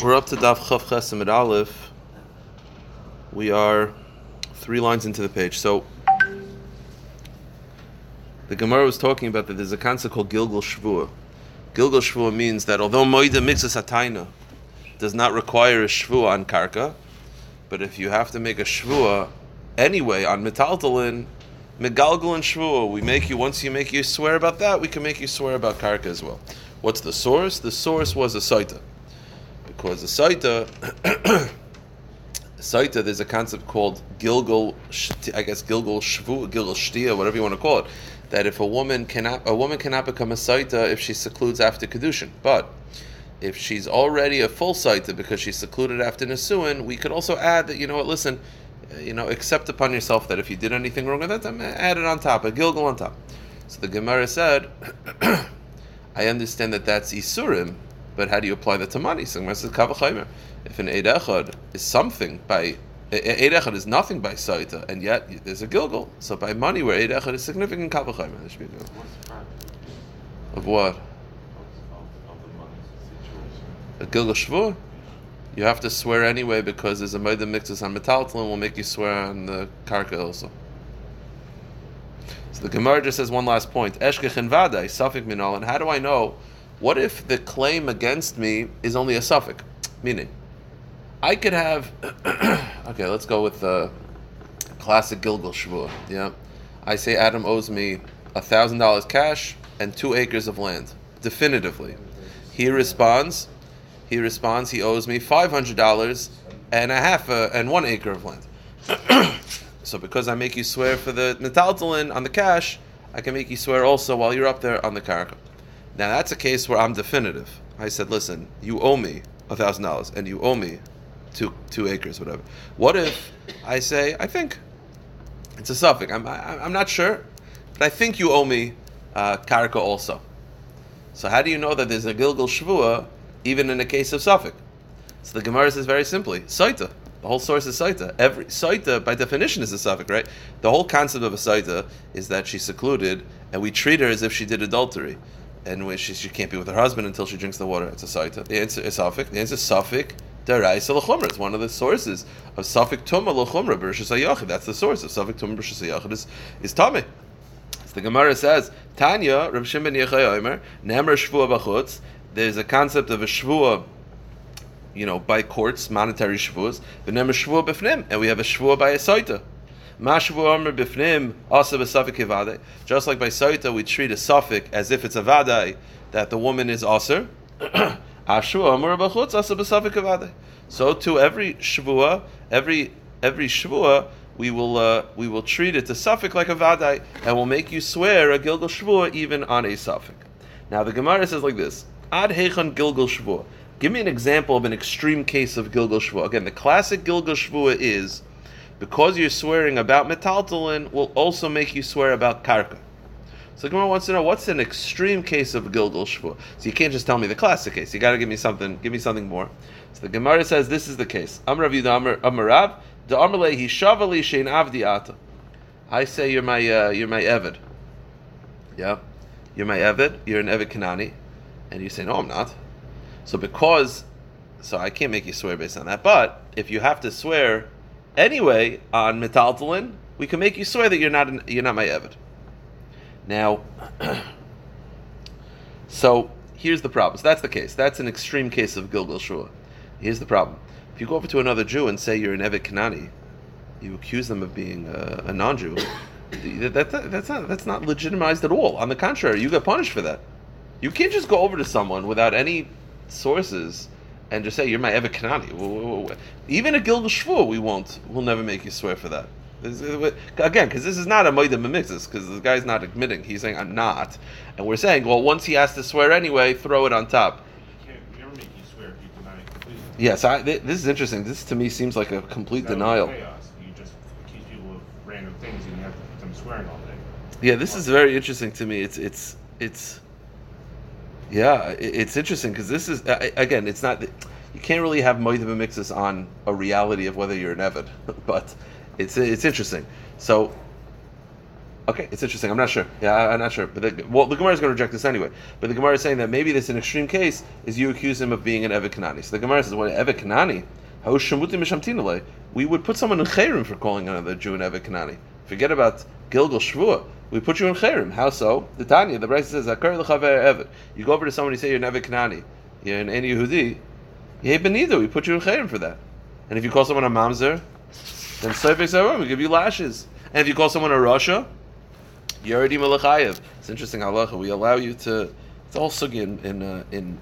We're up to Daf Chav Chesamid Aleph. We are three lines into the page. So the Gemara was talking about that there's a concept called Gilgal Shvua. Gilgal Shvua means that although Moida Mixus Ataina does not require a Shvua on Karka, but if you have to make a Shvua anyway on Metaltalin, Megalgal and Shvua, we make you, once you make you swear about that, we can make you swear about Karka as well. What's the source? The source was a Saita. Because the Saita, Saita, there's a concept called Gilgal, I guess Gilgal Shvu, Gilgal Shtia, whatever you want to call it, that if a woman cannot, a woman cannot become a Saita if she secludes after Kedushin. But if she's already a full Saita because she's secluded after Nisuin, we could also add that, you know what, listen, uh, you know, accept upon yourself that if you did anything wrong at that time, add it on top, a Gilgal on top. So the Gemara said, I understand that that's Isurim, but how do you apply that to money? So Gemara says, Kavachaymer. If an Eid Echad is something by Eid Echad is nothing by Saita, and yet there's a Gilgal. So by money, where Eid Echad is significant, Kavachaymer. There should be a Gilgal. Of what? A Gilgal Shvur? You have to swear anyway because there's a Maida mixes on Metaltalin will make you swear on the Karka also. So the Gemara just says one last point. Eshkech and Vadai, Minal, and how do I know? What if the claim against me is only a suffix? Meaning, I could have. okay, let's go with the classic Gilgal Shvua. Yeah, I say Adam owes me a thousand dollars cash and two acres of land, definitively. He responds. He responds. He owes me five hundred dollars and a half uh, and one acre of land. so because I make you swear for the metaltalin on the cash, I can make you swear also while you're up there on the karaka. Now that's a case where I'm definitive. I said, listen, you owe me a thousand dollars and you owe me two two acres, whatever. What if I say I think it's a suffix? I'm I, I'm not sure, but I think you owe me uh, also. So how do you know that there's a gilgal shvua even in a case of suffix? So the Gemara says very simply, saita. The whole source is saita. Every saita, by definition, is a suffix, right? The whole concept of a saita is that she's secluded, and we treat her as if she did adultery and when she, she can't be with her husband until she drinks the water. It's a saita. The answer is suffix. The answer is suffix. Deraisa l'chumra. It's one of the sources of suffix tuma l'chumra b'rishas hayachid. That's the source of suffix tuma b'rishas hayachid is is tummy. So the Gemara says Tanya Rav Shimon Yechai Omer Nemer Shvua B'chutz. There's a concept of a shvua. You know, by courts, monetary shvuas, the name shvua b'fnim, and we have a shvua by a saita. Just like by Saita, we treat a suffix as if it's a vadai, that the woman is aser. so to every shvua, every every shvua, we will uh, we will treat it to suffix like a vadai, and will make you swear a gilgal shvua even on a suffix. Now the Gemara says like this: Ad hechan gilgal shvua. Give me an example of an extreme case of gilgal shvua. Again, the classic gilgal shvua is because you're swearing about metaltalin will also make you swear about karka. So the Gemara wants to know what's an extreme case of Gilgal Shvua. So you can't just tell me the classic case. You got to give me something. Give me something more. So the Gemara says this is the case. Amrav Yudah Amarav the Amarle Hishavali Shein Avdi Ata. I say you're my uh, you're my Evid. Yeah, you're my Evid. You're an Evid Kanani, and you say no, I'm not. So because so I can't make you swear based on that. But if you have to swear anyway on metaltalin, we can make you swear that you're not an, you're not my evid. Now, so here's the problem. So that's the case. That's an extreme case of Gilgal Shua. Here's the problem. If you go over to another Jew and say you're an Evid Kanani, you accuse them of being a, a non-Jew. that, that, that's not that's not legitimized at all. On the contrary, you get punished for that. You can't just go over to someone without any sources and just say you're my Evid Kanani. Even a Gilgal Shvur, we won't. We'll never make you swear for that. Again, because this is not a Moedim Mimixis, because the guy's not admitting. He's saying, I'm not. And we're saying, well, once he has to swear anyway, throw it on top. Can't make him swear, he denied completely. Yes, I, th- this is interesting. This to me seems like a complete denial. Chaos. You just accuse people of random things and you have to put them swearing all day. Yeah, this is very interesting to me. It's it's it's yeah, it's interesting because this is again, it's not you can't really have moedim mixes on a reality of whether you're an evid, but it's it's interesting. So Okay, it's interesting. I'm not sure. Yeah, I, am not sure. But the, well, the Gemara is going to reject this anyway. But the Gemara is saying that maybe this an extreme case is you accuse him of being an Evet Kanani. So the Gemara says, "What Evet Kanani? We would put someone in chayrim for calling another Jew an Evet Kanani. Forget about Gilgal Shvua. We put you in chayrim. How so? The Tanya, the Brisa says, "Akar Evet." You go over to somebody, say you're an Evet Kanani. You're an any Yehudi. Yeh benida. We put you in chayrim for that. And if you call someone a mamzer, then Seifek we give you lashes. And if you call someone a Russia, Yeredi Malachayev. It's interesting halacha. We allow you to. It's also in in uh, in,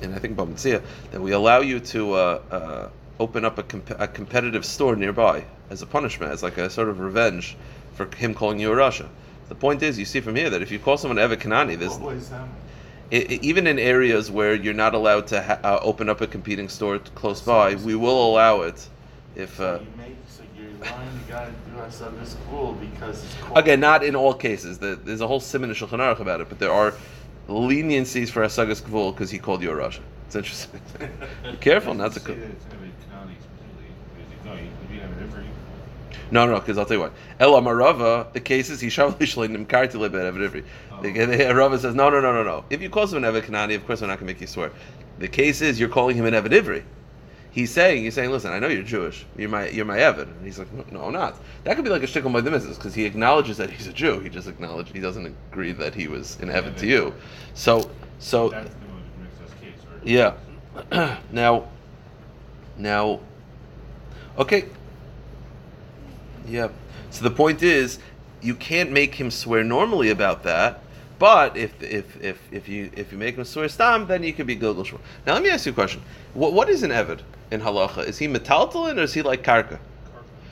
in I think Bamitzia that we allow you to uh, uh, open up a, comp- a, competitive store nearby as a punishment, as like a sort of revenge for him calling you a Russia. The point is, you see from here that if you call someone Evet Kanani, there's it, it, even in areas where you're not allowed to ha- uh, open up a competing store close by, we will allow it. If uh, because Again, not in all cases. There's a whole simon of Shulchan Aruch about it, but there are leniencies for Asagas Gvul because he called you a Russia. It's interesting. Be careful not to. Co- no, no, because I'll tell you what. Ella Marava, the case is he shavli him karti lebed ivri. Rava says no, no, no, no, no. If you call someone Evid Kanani, of course we're not going to make you swear. The case is you're calling him an Evid Ivri he's saying, he's saying, listen, I know you're Jewish. You're my, you're my Evid. And he's like, no, I'm not. That could be like a shtickle by the missus because he acknowledges that he's a Jew. He just acknowledges he doesn't agree that he was an Evid to you. So, so, yeah. now, now, okay. Yeah. So the point is, you can't make him swear normally about that. But if if if if you if you make him swear stam, then you could be gilgal shvur. Now let me ask you a question. What what is an evid? in halacha? Is he metaltalin or is he like karka?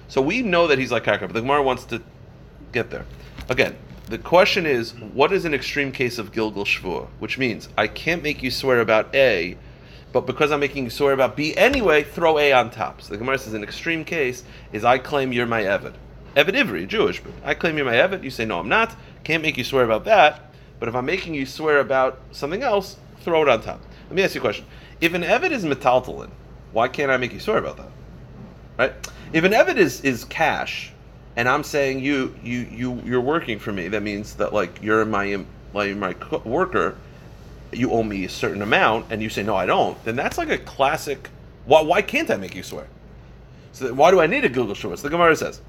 So we know that he's like karka, but the Gemara wants to get there. Again, the question is, what is an extreme case of gilgal shvur? Which means I can't make you swear about A, but because I'm making you swear about B anyway, throw A on top. So the Gemara says an extreme case is I claim you're my Evid. Evid Ivri, Jewish, but I claim you're my Evid. You say no, I'm not. Can't make you swear about that. But if I'm making you swear about something else, throw it on top. Let me ask you a question. If an Evid is metaltalin, why can't I make you swear about that? Right? If an Evid is, is cash, and I'm saying you you you you're working for me, that means that like you're my my my worker, you owe me a certain amount, and you say no, I don't. Then that's like a classic. Why why can't I make you swear? So why do I need a Google? So the Gemara says,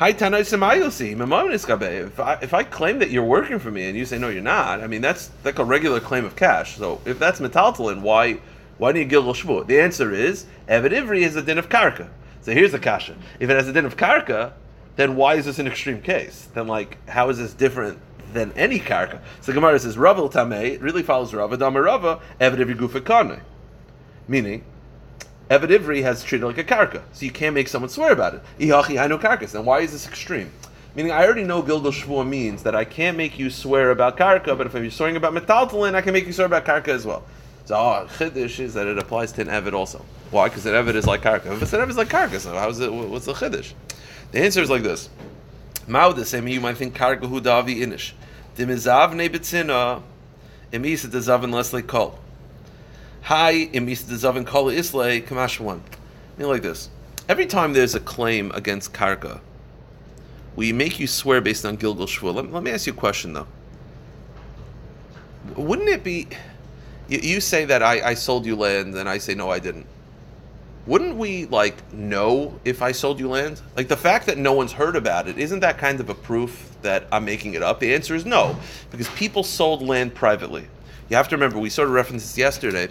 If I if I claim that you're working for me and you say no, you're not, I mean that's like a regular claim of cash. So if that's metaltalin, why why do you Gilgal Shvu? The answer is, Evid Ivri is a din of Karka. So here's the kasha. If it has a din of Karka, then why is this an extreme case? Then, like, how is this different than any Karka? So Gemara says, Ravel Tameh, it really follows Rava, Dama Rava, Evid Ivri Gufa Meaning, Evid Ivri has treated like a Karka. So you can't make someone swear about it. Ihachi Hainu Karkas. Then why is this extreme? Meaning, I already know Gilgal Shvua means that I can't make you swear about Karka, but if you're swearing about Metaltalin, I can make you swear about Karka as well. So oh, chiddush is that it applies to an evid also. Why? Because an evid is like karka. If an evid is like karka, so how's it? What's the chiddush? The answer is like this. The same. You might think karka hu davi inish. Dimizav nebetzina emisa dezavin leslie kol. Hi emisa dezavin kol islay kamash one. I mean like this. Every time there's a claim against karka, we make you swear based on Gilgal Shvur. Let, let me ask you a question though. Wouldn't it be you, you say that I, I sold you land, and I say no, I didn't. Wouldn't we like know if I sold you land? Like the fact that no one's heard about it, isn't that kind of a proof that I'm making it up? The answer is no, because people sold land privately. You have to remember, we sort of referenced this yesterday.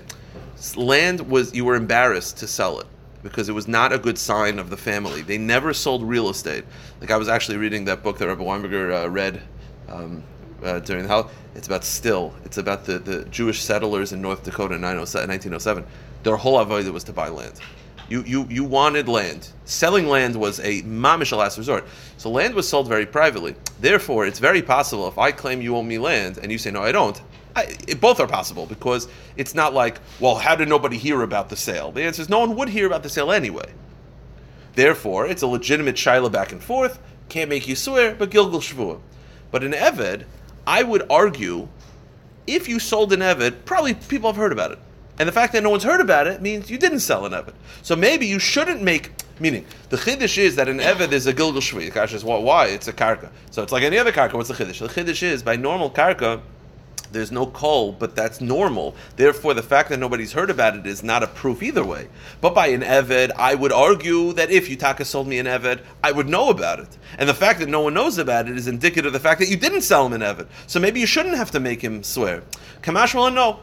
Land was you were embarrassed to sell it because it was not a good sign of the family. They never sold real estate. Like I was actually reading that book that Rabbi Weinberger uh, read um, uh, during the house. It's about still. It's about the, the Jewish settlers in North Dakota in 1907. Their whole avodah was to buy land. You, you, you wanted land. Selling land was a mamish last resort. So land was sold very privately. Therefore, it's very possible if I claim you owe me land and you say no, I don't. I, it, both are possible because it's not like, well, how did nobody hear about the sale? The answer is no one would hear about the sale anyway. Therefore, it's a legitimate shaila back and forth. Can't make you swear, but gilgal shvuah. But in eved, I would argue if you sold an Evid, probably people have heard about it. And the fact that no one's heard about it means you didn't sell an Evid. So maybe you shouldn't make Meaning, the chiddush is that an eved is a gilgal shvi. The kasha is well, why? It's a karka. So it's like any other karka. What's the chiddush? The chiddush is by normal karka, there's no coal, but that's normal. Therefore, the fact that nobody's heard about it is not a proof either way. But by an Eved, I would argue that if Yutaka sold me an Eved, I would know about it. And the fact that no one knows about it is indicative of the fact that you didn't sell him an Eved. So maybe you shouldn't have to make him swear. Kamash will no.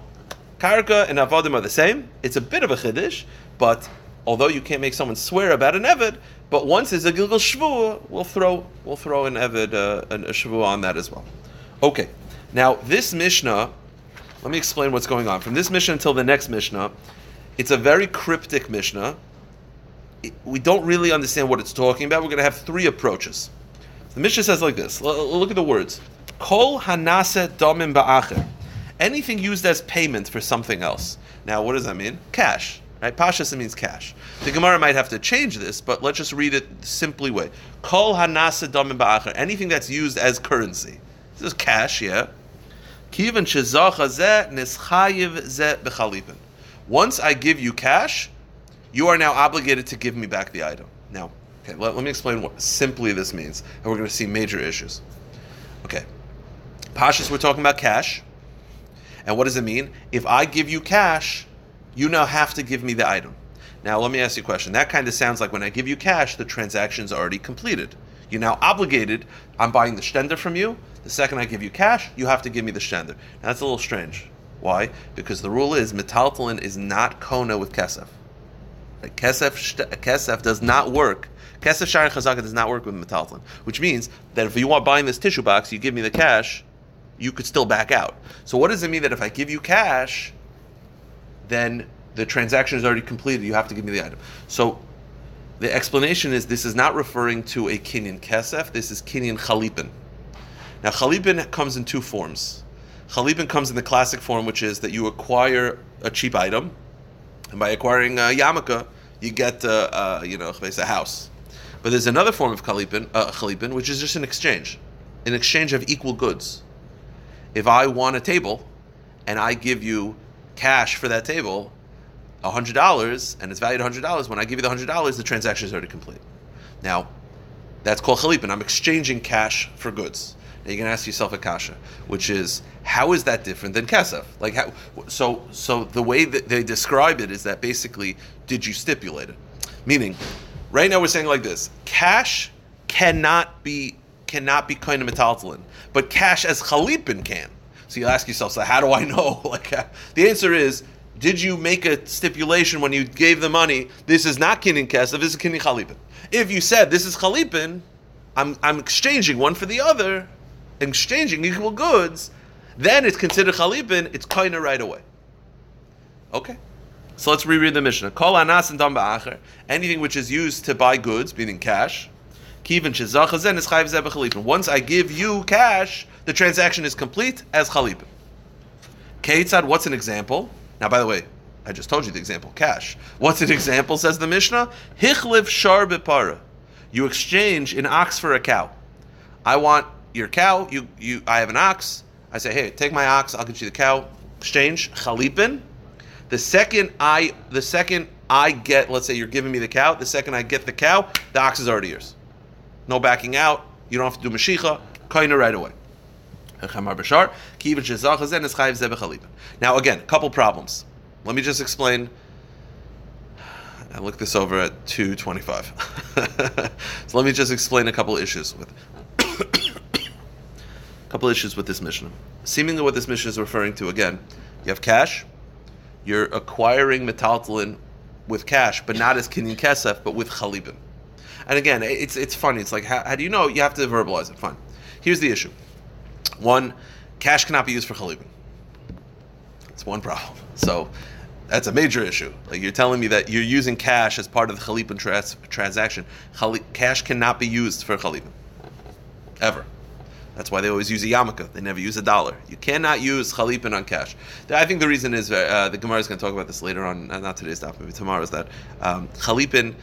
Karka and Avodim are the same. It's a bit of a chiddush, but although you can't make someone swear about an Eved, but once there's a Gilgal Shvu, we'll throw, we'll throw an Eved, uh, a Shvu on that as well. Okay. Now, this Mishnah, let me explain what's going on. From this Mishnah until the next Mishnah, it's a very cryptic Mishnah. We don't really understand what it's talking about. We're going to have three approaches. The Mishnah says like this. Look at the words. Kol hanase domim ba'acher. Anything used as payment for something else. Now, what does that mean? Cash. Right? Pashas means cash. The Gemara might have to change this, but let's just read it simply way. Kol hanase domim ba'acher. Anything that's used as currency. This is cash, yeah. Once I give you cash, you are now obligated to give me back the item. Now, okay, let, let me explain what simply this means, and we're going to see major issues. Okay, Pashas, we're talking about cash, and what does it mean? If I give you cash, you now have to give me the item. Now, let me ask you a question. That kind of sounds like when I give you cash, the transaction's already completed. You're now obligated. I'm buying the stender from you. The second I give you cash, you have to give me the shender. Now, that's a little strange. Why? Because the rule is metaltalin is not kona with kesef. Kesef, kesef does not work. Kesef shari chazaka does not work with metaltalin, which means that if you want buying this tissue box, you give me the cash, you could still back out. So what does it mean that if I give you cash, then the transaction is already completed? You have to give me the item. So the explanation is this is not referring to a kinyan kesef. This is kinyan chalipin. Now, chalipin comes in two forms. Chalipin comes in the classic form, which is that you acquire a cheap item, and by acquiring a yarmulke, you get, uh, uh, you know, a house. But there's another form of chalipin, uh, chalipin, which is just an exchange, an exchange of equal goods. If I want a table, and I give you cash for that table, hundred dollars, and it's valued hundred dollars. When I give you the hundred dollars, the transaction is already complete. Now, that's called chalipin. I'm exchanging cash for goods. Now going to ask yourself a kasha, which is how is that different than kesef? Like how? So so the way that they describe it is that basically, did you stipulate it? Meaning, right now we're saying like this: cash cannot be cannot be kind of metaltalin, but cash as chalipin can. So you ask yourself, so how do I know? Like uh, the answer is did you make a stipulation when you gave the money? This is not kinin kesef. This is kinin chalipin. If you said this is chalipin, I'm I'm exchanging one for the other exchanging equal goods, then it's considered chalipin, it's koina right away. Okay. So let's reread the Mishnah. Kol anas and ba'acher, anything which is used to buy goods, meaning cash, kivin shezachazen is chayiv. Once I give you cash, the transaction is complete as chalipin. Keitzad, what's an example? Now, by the way, I just told you the example, cash. What's an example, says the Mishnah? Hichliv shar bepara. You exchange an ox for a cow. I want your cow. You, you, I have an ox. I say, hey, take my ox. I'll get you the cow. Exchange chalipin. The second I, the second I get, let's say you're giving me the cow. The second I get the cow, the ox is already yours. No backing out. You don't have to do mashicha. Kaina right away. Now again, couple problems. Let me just explain. I looked this over at 225. so let me just explain a couple issues with couple issues with this Mishnah. Seemingly, what this Mishnah is referring to again, you have cash, you're acquiring metaltalin with cash, but not as kinyan kesef, but with chalipin. And again, it's it's funny. It's like how, how, do you know? You have to verbalize it. Fine. Here's the issue. One, cash cannot be used for chalipin. It's one problem. So that's a major issue. Like you're telling me that you're using cash as part of the chalipin trans- transaction. Chali- cash cannot be used for chalipin. Ever. That's why they always use a yarmulke. They never use a dollar. You cannot use chalipin on cash. I think the reason is uh, the Gemara is going to talk about this later on. Uh, not today's stuff, maybe tomorrow. Is that um, chalipin?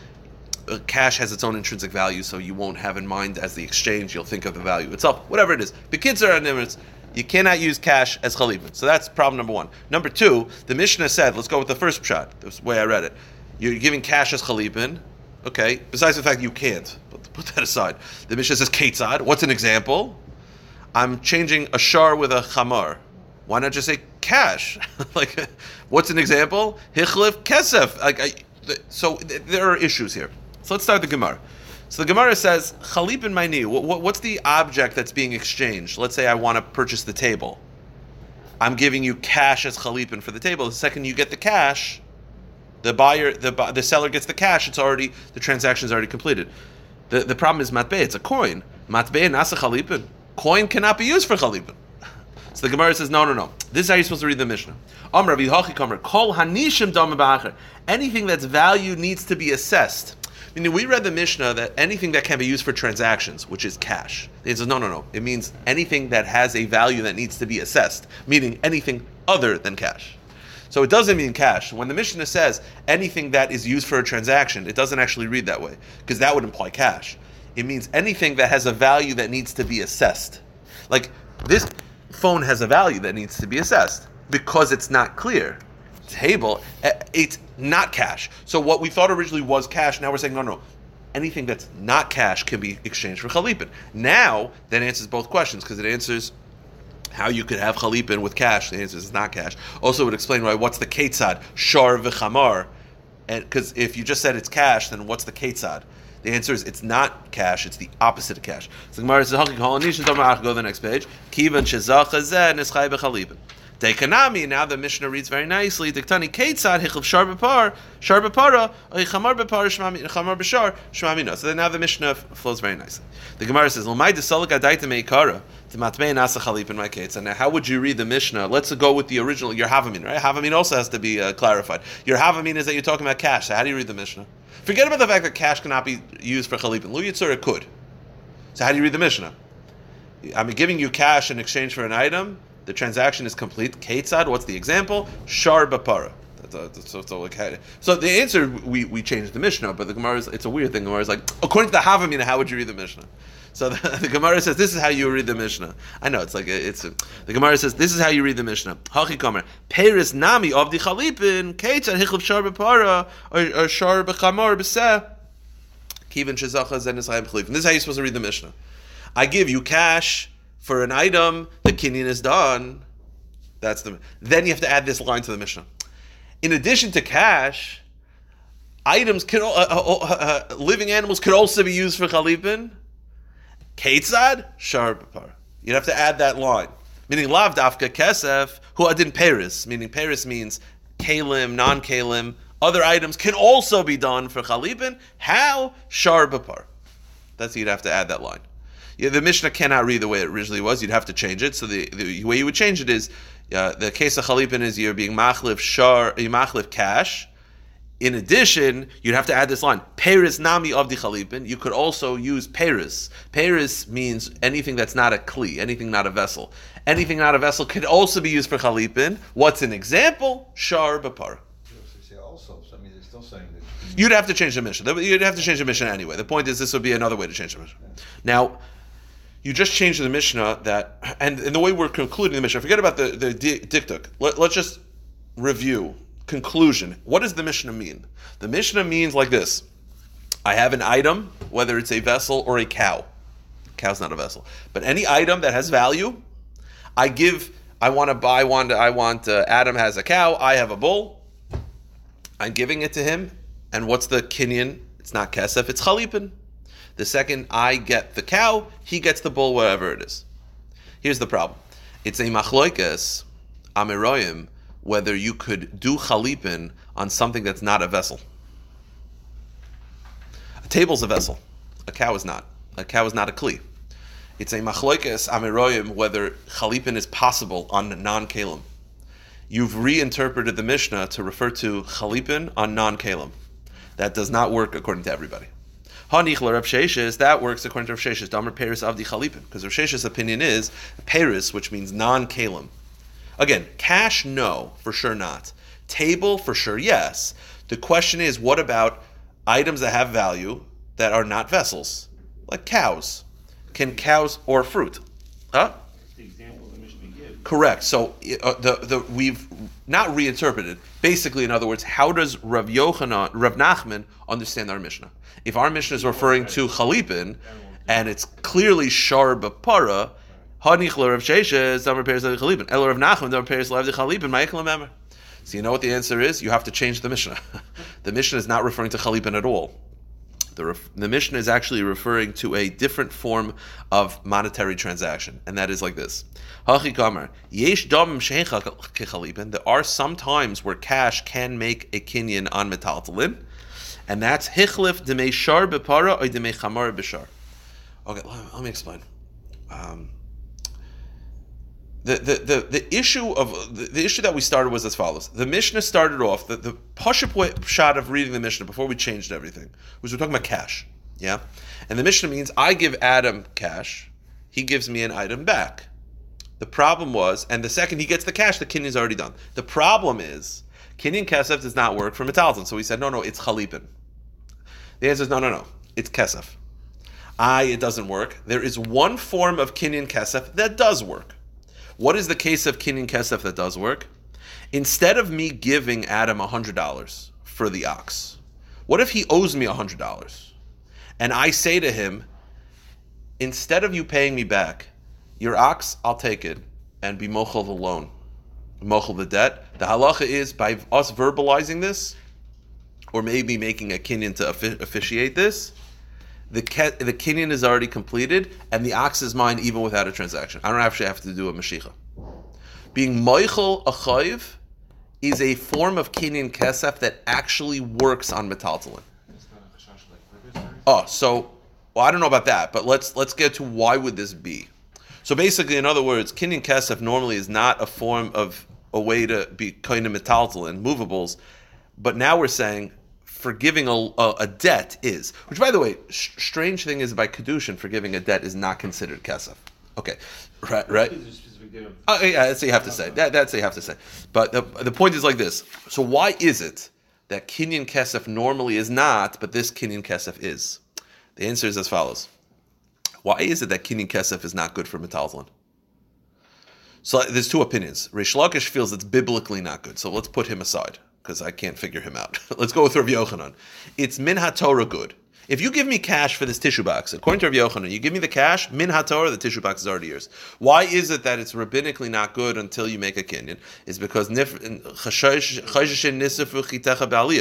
Uh, cash has its own intrinsic value, so you won't have in mind as the exchange. You'll think of the value itself, whatever it is. The kids are animals. You cannot use cash as chalipin. So that's problem number one. Number two, the Mishnah said, let's go with the first shot. This way I read it. You're giving cash as chalipin. Okay, besides the fact you can't, but put that aside. The Mishnah says Ketzad. What's an example? I'm changing a shar with a chamar. Why not just say cash? like, what's an example? Hichlif kesef. Like, I, so there are issues here. So let's start the Gemara. So the Gemara says, Chalip in my knee. What's the object that's being exchanged? Let's say I want to purchase the table. I'm giving you cash as chalipin for the table. The second you get the cash, the buyer, the the seller gets the cash. It's already the transaction is already completed. The the problem is matbeh. It's a coin. Matbeh nasa chalipin. Coin cannot be used for chalipin. So the Gemara says, no, no, no. This is how you're supposed to read the Mishnah. Anything that's value needs to be assessed. Meaning, we read the Mishnah that anything that can be used for transactions, which is cash. It says, no, no, no. It means anything that has a value that needs to be assessed, meaning anything other than cash. So it doesn't mean cash. When the Mishnah says anything that is used for a transaction, it doesn't actually read that way, because that would imply cash. It means anything that has a value that needs to be assessed. Like this phone has a value that needs to be assessed because it's not clear. Table, eh, it's not cash. So what we thought originally was cash, now we're saying no, no. Anything that's not cash can be exchanged for chalipin. Now that answers both questions because it answers how you could have chalipin with cash. The answer is not cash. Also, it would explain why what's the ketzad shar v'chamar, and because if you just said it's cash, then what's the ketzad? The answer is it's not cash, it's the opposite of cash. So Gemara says, Go to the next page. Kivan Dekanami, now the Mishnah reads very nicely. Diktani Ketzad Hichlev Shar Bepar, Shar Bepara, Chamar Bepar, Chamar Beshar, Shmamina. So then now the Mishnah flows very nicely. The Gemara says, Lamai Desolik Adaita Meikara, Matmei Nasa my Ketzad. Now, how would you read the Mishnah? Let's go with the original, your Havamin, right? Havamin also has to be uh, clarified. Your Havamin is that you're talking about cash. So how do you read the Mishnah? Forget about the fact that cash cannot be used for Chalip. Lu Yitzur, it could. So how do you read the Mishnah? I'm giving you cash in exchange for an item the transaction is complete. Ketzad, what's the example? Shar bapara. So, so, so the answer we, we changed the Mishnah, but the Gemara is it's a weird thing. The Gemara is like according to the Havamina, how would you read the Mishnah? So the, the, Gemara says this is how you read the Mishnah. I know it's like a, it's a, the Gemara says this is how you read the Mishnah. Hachi Kamer Peris Nami of the Chalipin Ketzad Hichlav Shar bapara or Shar b'chamar b'seh Kivin Chalipin. This is how you're supposed to read the Mishnah. I give you cash for an item, the kinyan is done. That's the. Then you have to add this line to the Mishnah. In addition to cash, items can uh, uh, uh, uh living animals could also be used for chalipin. Ketzad sharpar. You'd have to add that line, meaning lav dafka kesef who adin paris, meaning paris means kalim, non kalim. Other items can also be done for chalipin. How sharbapar? That's you'd have to add that line yeah, the Mishnah cannot read the way it originally was. You'd have to change it. So the, the way you would change it is uh, the case of chalipin is you're being machlif shar, machlif cash. In addition, you'd have to add this line: Paris nami of the chalipin. You could also use Paris. Paris means anything that's not a kli, anything not a vessel. Anything not a vessel could also be used for chalipin. What's an example? Shar bapar. You'd have to change the Mishnah. You'd have to change the Mishnah anyway. The point is, this would be another way to change the Mishnah. Now, you just changed the Mishnah that, and, and the way we're concluding the Mishnah, forget about the, the diktuk. Let, let's just review. Conclusion. What does the Mishnah mean? The Mishnah means like this I have an item, whether it's a vessel or a cow. Cow's not a vessel. But any item that has value, I give, I want to buy one, I want, uh, Adam has a cow, I have a bull. I'm giving it to him. And what's the kinyan? It's not kesef, it's chalipin. The second I get the cow, he gets the bull, wherever it is. Here's the problem. It's a machloikas, amiroyim, whether you could do chalipin on something that's not a vessel. A table's a vessel. A cow is not. A cow is not a kli. It's a machloikas amiroyim whether chalipin is possible on non-kalim. You've reinterpreted the Mishnah to refer to chalipin on non-kalim. That does not work according to everybody. Hanichla Rav Sheshes, that works according to Rav Sheshes, Damar Paris the Chalipin, because Rav Sheshes' opinion is Paris, which means non kalim. Again, cash, no, for sure not. Table, for sure, yes. The question is, what about items that have value that are not vessels, like cows? Can cows or fruit? Huh? The example the Mishnah gives Correct. So uh, the the we've not reinterpreted. Basically, in other words, how does Rav Yochanan, Rav Nachman understand our Mishnah? If our Mishnah is referring to Chalipin, and it's clearly Shar Bapara, Hanich Rav Sheshes, Damar Peres Lev Chalipin, El Rav Nachman, Damar Peres Lev Chalipin, Ma'ikal Member. So you know what the answer is? You have to change the Mishnah. the Mishnah is not referring to Chalipin at all. The, ref- the Mishnah is actually referring to a different form of monetary transaction, and that is like this. There are some times where cash can make a kinyan on metaltalin, and that's Hichlif Demei Shar Bepara or Demei Chamar. Okay, let me explain. Um, the, the, the, the issue of the, the, issue that we started was as follows. The Mishnah started off the, the Pashup shot of reading the Mishnah before we changed everything was we're talking about cash. Yeah? And the Mishnah means I give Adam cash, he gives me an item back. The problem was, and the second he gets the cash, the kinyan's already done. The problem is, kinyan kesef does not work for metalton. So we said, no, no, it's chalipin. The answer is no, no, no, it's kesef. I, it doesn't work. There is one form of kinyan kesef that does work. What is the case of kinyan kesef that does work? Instead of me giving Adam $100 for the ox, what if he owes me $100? And I say to him, instead of you paying me back, your ox, I'll take it and be mochel the loan, mochel the debt. The halacha is by us verbalizing this, or maybe making a kinyan to officiate this, the ke- the kinyan is already completed, and the ox is mine even without a transaction. I don't actually have to do a mashicha. Being moichel a chayiv is a form of kinyan kesef that actually works on metaltalin. Oh, so well, I don't know about that, but let's let's get to why would this be. So basically, in other words, kinyan kesef normally is not a form of a way to be kind of metaltalin movables, but now we're saying forgiving a, a, a, debt is. Which, by the way, sh- strange thing is by kedushin, forgiving a debt is not considered kesef. Okay, right, right. Oh, yeah, that's what you have to say. That, that's what you have to say. But the, the point is like this. So why is it that kinyan kesef normally is not, but this kinyan kesef is? The answer is as follows. Why is it that kinyan kesef is not good for metaltalin? So there's two opinions. Rish Lakish feels it's biblically not good. So let's put him aside because I can't figure him out. Let's go with Rav Yochanan. It's min haTorah good. If you give me cash for this tissue box, according to Rav Yochanan, you give me the cash, min haTorah, the tissue box is already yours. Why is it that it's rabbinically not good until you make a kinyan? It's because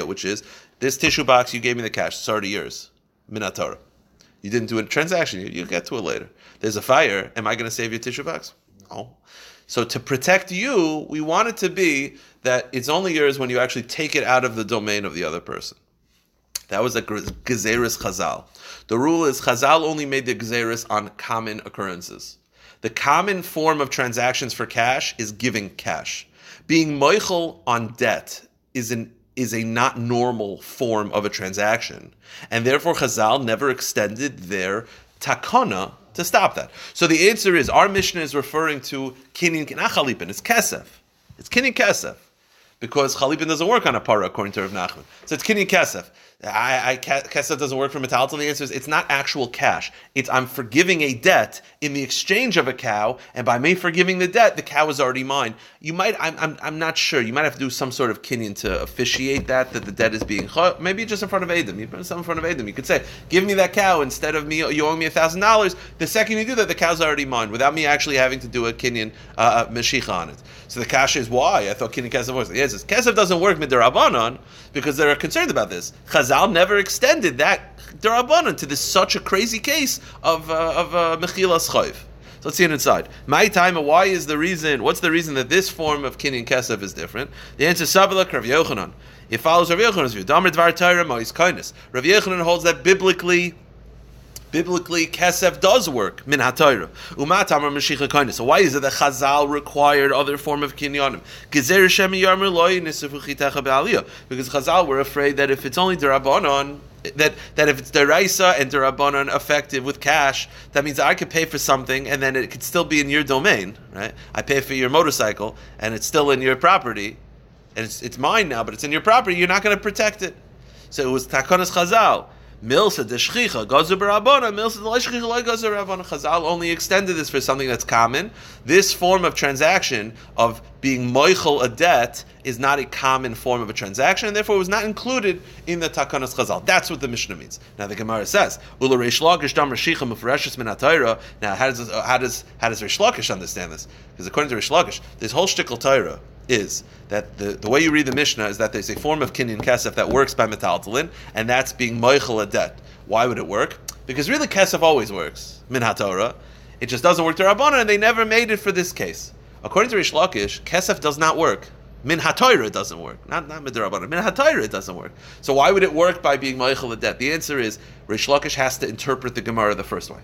which is this tissue box, you gave me the cash, it's already yours. Min haTorah. You didn't do a transaction, you, you get to it later. There's a fire, am I going to save your tissue box? No. So to protect you, we want it to be that it's only yours when you actually take it out of the domain of the other person. That was a gezeris chazal. The rule is chazal only made the gezeris on common occurrences. The common form of transactions for cash is giving cash. Being moichel on debt is an is a not normal form of a transaction, and therefore Chazal never extended their takana to stop that. So the answer is our Mishnah is referring to kinin kinachalipin. It's kesef. It's kinin kesef because chalipin doesn't work on a para according to Rav Nachman. So it's kinin kesef. I, I kesef doesn't work for metalton. The answer is it's not actual cash. It's I'm forgiving a debt in the exchange of a cow, and by me forgiving the debt, the cow is already mine. You might I'm, I'm, I'm not sure. You might have to do some sort of kinyan to officiate that that the debt is being maybe just in front of Adam. You put some in front of Adam. You could say, give me that cow instead of me. You owe me a thousand dollars. The second you do that, the cow's already mine without me actually having to do a kinyan uh, mashicha on it. So the cash is why I thought kinyan kesef works. Yes, kesef doesn't work midirabanan because they're concerned about this. Chazal never extended that derabanan to this such a crazy case of uh, of uh, mechilas chayv. So let's see it inside. My time, why is the reason? What's the reason that this form of kinyan kesef is different? The answer is Sabalak Rav Yochanan. It follows Rav Yochanan's view. Damar dvar Torah mois kindness. Rav Yochanan holds that biblically biblically kesef does work min hatayra umat amar mashicha. So why is it that Chazal required other form of kinyanim? Gezer shem yarmer be'aliyah because Chazal were afraid that if it's only derabanan that that if it's deraisa and derabanan effective with cash, that means I could pay for something and then it could still be in your domain, right? I pay for your motorcycle and it's still in your property, and it's it's mine now, but it's in your property. You're not going to protect it. So it was takonas chazal Milsa de shchicha gazer barabona. Milsa de shchicha loy gazer barabona. Chazal only extended this for something that's common. This form of transaction of being moichel a debt is not a common form of a transaction, and therefore was not included in the takanas chazal. That's what the Mishnah means. Now the Gemara says, "Ula reish lakish dam rashicha mufreshes min Now how does how does how does Reish Lakish understand this? Because according to Reish Lakish, this whole shtickle Torah is that the, the way you read the Mishnah is that there's a form of kinyan kesef that works by metaltalin, and that's being moichel a debt. Why would it work? Because really kesef always works min haTorah. It just doesn't work to Rabbana, and they never made it for this case. According to Rish Lakish, kesef does not work. Min ha'toira doesn't work. Not not midrabanan. Min it doesn't work. So why would it work by being meichel debt? The answer is Rish Lakish has to interpret the Gemara the first way.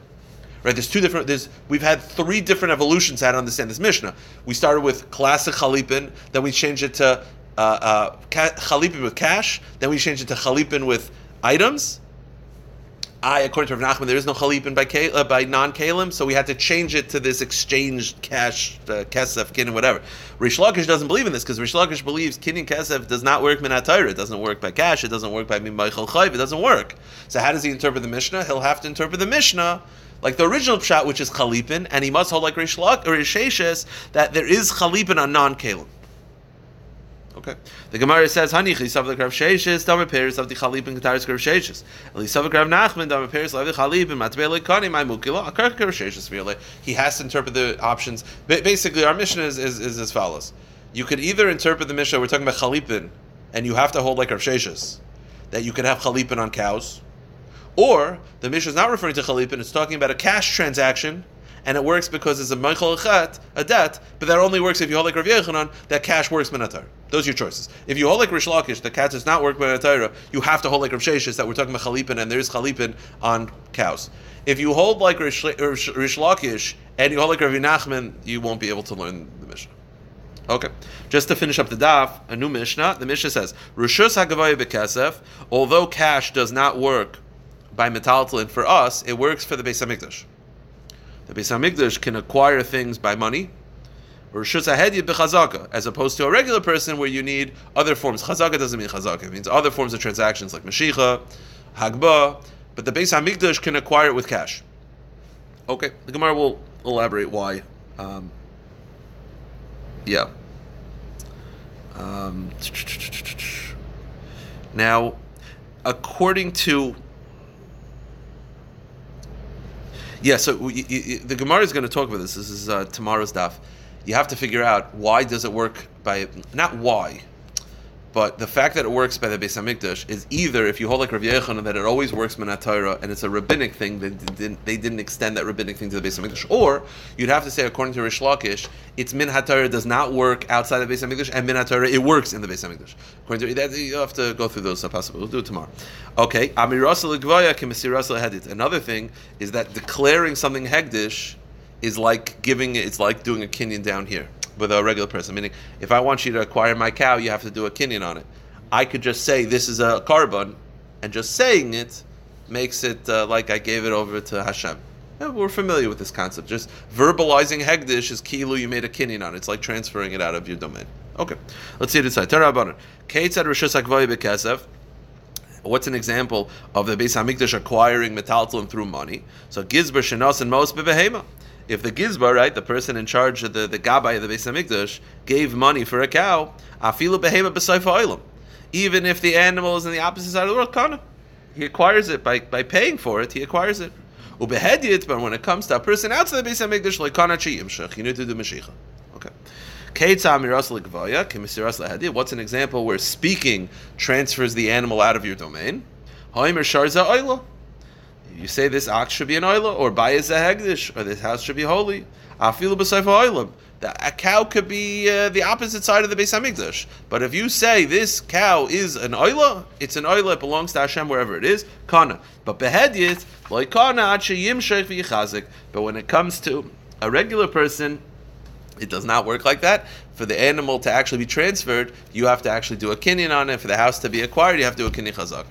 Right? There's two different. There's we've had three different evolutions how to understand this Mishnah. We started with classic chalipin, then we changed it to uh, uh, chalipin with cash, then we changed it to chalipin with items, I, according to Rav Nachman, there is no chalipin by uh, by non kalim, so we had to change it to this exchange cash uh, kesef kin and whatever. Rish Lakish doesn't believe in this because Rish Lakish believes kin and kesef does not work minatayr. It doesn't work by cash. It doesn't work by chayv. It doesn't work. So how does he interpret the Mishnah? He'll have to interpret the Mishnah like the original pshat, which is chalipin, and he must hold like Rish Lakish or Rish that there is chalipin on non kalim. Okay. The Gemara says, "Hani chisav the krav sheishes, dam pears of the chalib and kataris krav sheishes. Elisav krav nachman dam pears of the chalib and matbele kani my mukila akar krav sheishes v'yole." He has to interpret the options. Basically, our Mishnah is, is, is as follows: You could either interpret the Mishnah. We're talking about chalipin, and you have to hold like krav sheishes, that you can have chalipin on cows, or the Mishnah is not referring to chalipin; it's talking about a cash transaction and it works because it's a Echet, a debt, but that only works if you hold like Rav Yechanan, that cash works Minatar. Those are your choices. If you hold like Rish Lakish, the cat does not work Minatar, you have to hold like Rav Sheshis, that we're talking about Chalipin, and there is Chalipin on cows. If you hold like Rish, Rish, Rish Lakish, and you hold like Rav Nachman, you won't be able to learn the Mishnah. Okay, just to finish up the daf, a new Mishnah. The Mishnah says, "Rishus hagavaya bekesef." Although cash does not work by metaltalin for us, it works for the Beis Hamikdash. The Beis Hamikdash can acquire things by money, or as opposed to a regular person where you need other forms. Chazaka doesn't mean chazaka; it means other forms of transactions like mashicha, hagba. But the Beis Hamikdash can acquire it with cash. Okay, the Gemara will elaborate why. Um, yeah. Um, now, according to Yeah, so you, the Gemara is going to talk about this. This is uh, tomorrow's daf. You have to figure out why does it work by not why, but the fact that it works by the Beis Hamikdash is either if you hold like Rav Yechon that it always works Torah and it's a rabbinic thing, they didn't, they didn't extend that rabbinic thing to the Beis Hamikdash, or you'd have to say according to Rish Lakish, it's Min Torah does not work outside the Beis Hamikdash, and Min Torah it works in the Beis Hamikdash. According to that, you have to go through those. Possible. We'll do it tomorrow. Okay. Another thing is that declaring something hegdish is like giving. It's like doing a kinyan down here with a regular person. Meaning, if I want you to acquire my cow, you have to do a kinyan on it. I could just say this is a carbon, and just saying it makes it uh, like I gave it over to Hashem. Yeah, we're familiar with this concept. Just verbalizing hegdish is kilu. You made a kinyan on it. It's like transferring it out of your domain. Okay, let's see it inside. Said Rishus Hakvay What's an example of the Beis Hamikdash acquiring metaltalin through money? So Gizber Shenos and Mos Bebehema if the gizbar, right, the person in charge of the, the gabbai of the Beis Hamikdash, gave money for a cow, afilu behema b'sayfa even if the animal is in the opposite side of the world, kana, he acquires it by, by paying for it. He acquires it. Ubehedit, but when it comes to a person outside the Beis Hamikdash, like kana you need to do mashicha. Okay. What's an example where speaking transfers the animal out of your domain? You say this ox should be an oila, or bayis a hegdish, or this house should be holy. Afilu b'sayfa oilam. A cow could be uh, the opposite side of the Beis Hamikdash. But if you say this cow is an oila, it's an oila, it belongs to Hashem wherever it is, kana. But behedyit, like kana, yimshech But when it comes to a regular person, it does not work like that. For the animal to actually be transferred, you have to actually do a kinyan on it. For the house to be acquired, you have to do a kinyan chazak.